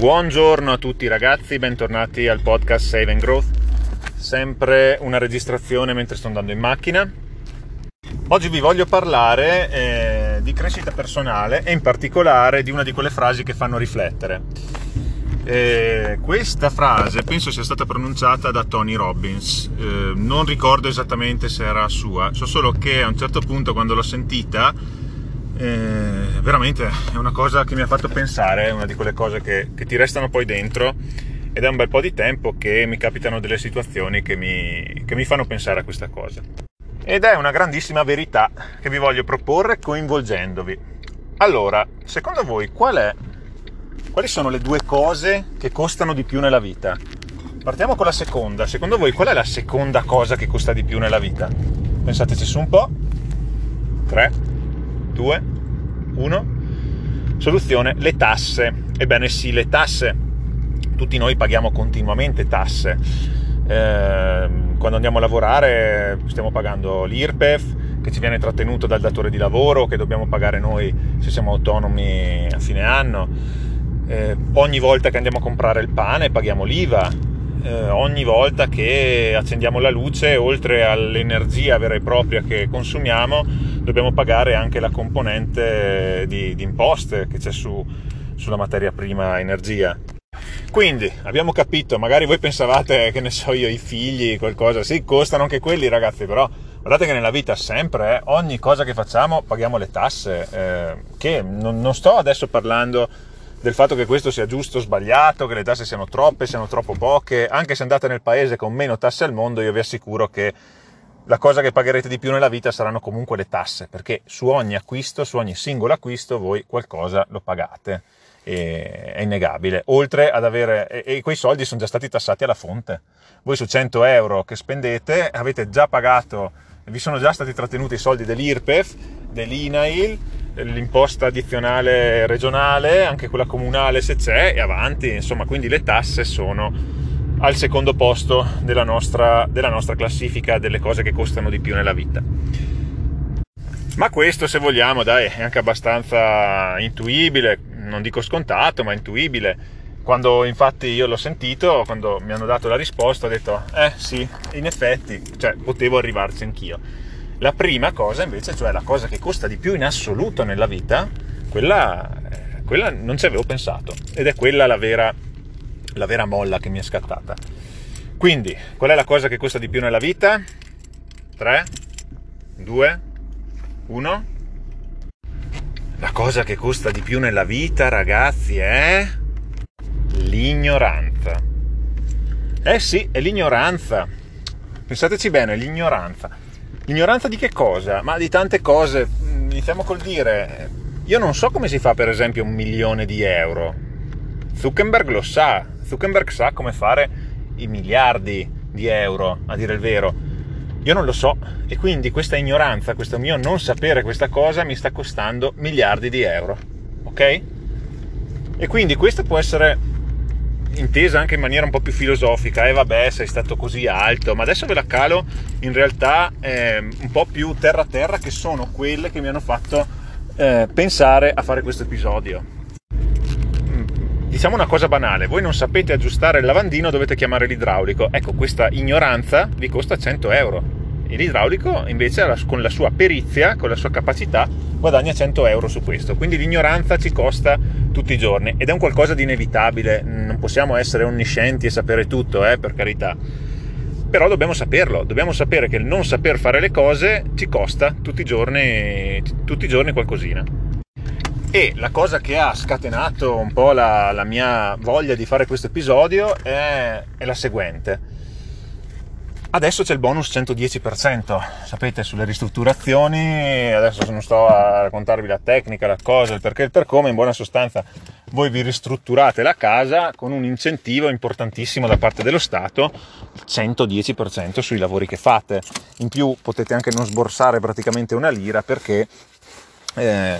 Buongiorno a tutti ragazzi, bentornati al podcast Save and Growth. Sempre una registrazione mentre sto andando in macchina. Oggi vi voglio parlare eh, di crescita personale e in particolare di una di quelle frasi che fanno riflettere. Eh, questa frase penso sia stata pronunciata da Tony Robbins, eh, non ricordo esattamente se era sua, so solo che a un certo punto quando l'ho sentita eh, veramente è una cosa che mi ha fatto pensare, è una di quelle cose che, che, ti restano poi dentro ed è un bel po' di tempo che mi capitano delle situazioni che mi, che mi fanno pensare a questa cosa. Ed è una grandissima verità che vi voglio proporre coinvolgendovi. Allora, secondo voi qual è, quali sono le due cose che costano di più nella vita? Partiamo con la seconda. Secondo voi qual è la seconda cosa che costa di più nella vita? Pensateci su un po'. 3, 2, 1. Soluzione, le tasse. Ebbene sì, le tasse. Tutti noi paghiamo continuamente tasse. Eh, quando andiamo a lavorare stiamo pagando l'IRPEF che ci viene trattenuto dal datore di lavoro, che dobbiamo pagare noi se siamo autonomi a fine anno. Eh, ogni volta che andiamo a comprare il pane paghiamo l'IVA, eh, ogni volta che accendiamo la luce, oltre all'energia vera e propria che consumiamo, dobbiamo pagare anche la componente di, di imposte che c'è su, sulla materia prima energia. Quindi abbiamo capito, magari voi pensavate che ne so io, i figli, qualcosa, sì, costano anche quelli ragazzi, però guardate che nella vita sempre, eh, ogni cosa che facciamo paghiamo le tasse, eh, che non, non sto adesso parlando del fatto che questo sia giusto o sbagliato, che le tasse siano troppe, siano troppo poche, anche se andate nel paese con meno tasse al mondo, io vi assicuro che la cosa che pagherete di più nella vita saranno comunque le tasse, perché su ogni acquisto, su ogni singolo acquisto, voi qualcosa lo pagate. E, è innegabile. Oltre ad avere, e, quei soldi sono già stati tassati alla fonte. Voi su 100 euro che spendete avete già pagato, vi sono già stati trattenuti i soldi dell'IRPEF, dell'INAIL, l'imposta addizionale regionale, anche quella comunale se c'è, e avanti, insomma, quindi le tasse sono al secondo posto della nostra, della nostra classifica delle cose che costano di più nella vita. Ma questo, se vogliamo, dai, è anche abbastanza intuibile, non dico scontato, ma intuibile. Quando infatti io l'ho sentito, quando mi hanno dato la risposta, ho detto, eh sì, in effetti, cioè, potevo arrivarci anch'io la prima cosa invece, cioè la cosa che costa di più in assoluto nella vita, quella, eh, quella non ci avevo pensato ed è quella la vera, la vera molla che mi è scattata. Quindi, qual è la cosa che costa di più nella vita? 3, 2, 1. La cosa che costa di più nella vita, ragazzi, è l'ignoranza. Eh sì, è l'ignoranza. Pensateci bene, l'ignoranza. Ignoranza di che cosa? Ma di tante cose. Iniziamo col dire, io non so come si fa per esempio un milione di euro. Zuckerberg lo sa, Zuckerberg sa come fare i miliardi di euro, a dire il vero. Io non lo so e quindi questa ignoranza, questo mio non sapere questa cosa mi sta costando miliardi di euro. Ok? E quindi questo può essere intesa anche in maniera un po' più filosofica, e eh vabbè sei stato così alto, ma adesso ve la calo in realtà eh, un po' più terra terra che sono quelle che mi hanno fatto eh, pensare a fare questo episodio. Mm, diciamo una cosa banale, voi non sapete aggiustare il lavandino, dovete chiamare l'idraulico. Ecco, questa ignoranza vi costa 100 euro. E l'idraulico invece con la sua perizia, con la sua capacità, guadagna 100 euro su questo. Quindi l'ignoranza ci costa tutti i giorni ed è un qualcosa di inevitabile, non possiamo essere onniscienti e sapere tutto, eh, per carità. Però dobbiamo saperlo, dobbiamo sapere che il non saper fare le cose ci costa tutti i giorni, tutti i giorni qualcosina. E la cosa che ha scatenato un po' la, la mia voglia di fare questo episodio è, è la seguente Adesso c'è il bonus 110%, sapete, sulle ristrutturazioni, adesso non sto a raccontarvi la tecnica, la cosa, il perché il per come, in buona sostanza voi vi ristrutturate la casa con un incentivo importantissimo da parte dello Stato, il 110% sui lavori che fate. In più potete anche non sborsare praticamente una lira perché eh,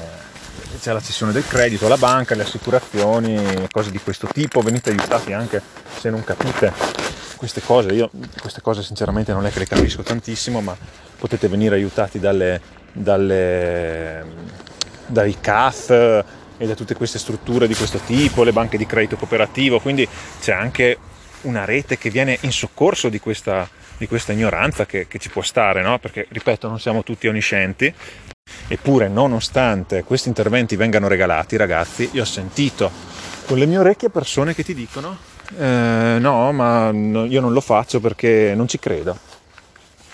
c'è la cessione del credito alla banca, le assicurazioni, cose di questo tipo, venite aiutati anche se non capite queste cose, io queste cose sinceramente non è che le capisco tantissimo, ma potete venire aiutati dalle, dalle, dai CAF, e da tutte queste strutture di questo tipo, le banche di credito cooperativo, quindi c'è anche una rete che viene in soccorso di questa, di questa ignoranza che, che, ci può stare, no? perché ripeto non siamo tutti onniscienti, eppure nonostante questi interventi vengano regalati ragazzi, io ho sentito con le mie orecchie persone che ti dicono eh, no ma io non lo faccio perché non ci credo.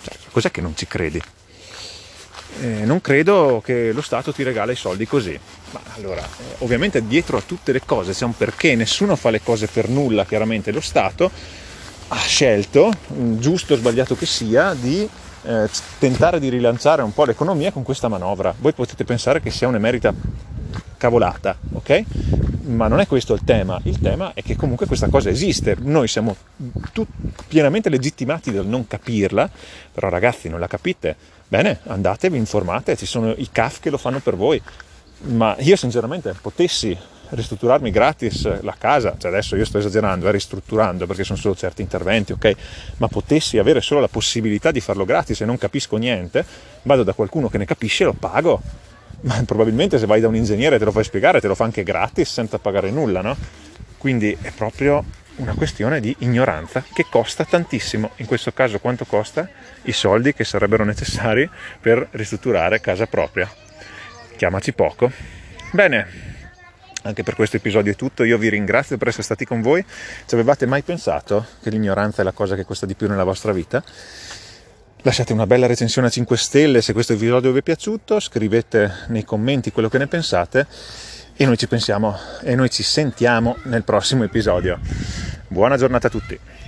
Cioè, cos'è che non ci credi? Eh, non credo che lo Stato ti regala i soldi così. Ma allora, eh, ovviamente dietro a tutte le cose c'è un perché, nessuno fa le cose per nulla, chiaramente lo Stato ha scelto, mm, giusto o sbagliato che sia, di eh, tentare di rilanciare un po' l'economia con questa manovra. Voi potete pensare che sia un'emerita cavolata, ok? Ma non è questo il tema, il tema è che comunque questa cosa esiste, noi siamo tut- pienamente legittimati dal non capirla, però ragazzi non la capite, bene, andatevi, informate, ci sono i CAF che lo fanno per voi, ma io sinceramente potessi ristrutturarmi gratis la casa, cioè adesso io sto esagerando, eh, ristrutturando perché sono solo certi interventi, ok? Ma potessi avere solo la possibilità di farlo gratis e non capisco niente, vado da qualcuno che ne capisce e lo pago probabilmente se vai da un ingegnere te lo fai spiegare te lo fa anche gratis senza pagare nulla, no? Quindi è proprio una questione di ignoranza che costa tantissimo. In questo caso quanto costa? I soldi che sarebbero necessari per ristrutturare casa propria. Chiamaci poco. Bene, anche per questo episodio è tutto. Io vi ringrazio per essere stati con voi. Ci avevate mai pensato che l'ignoranza è la cosa che costa di più nella vostra vita? Lasciate una bella recensione a 5 stelle se questo episodio vi è piaciuto, scrivete nei commenti quello che ne pensate e noi ci pensiamo e noi ci sentiamo nel prossimo episodio. Buona giornata a tutti.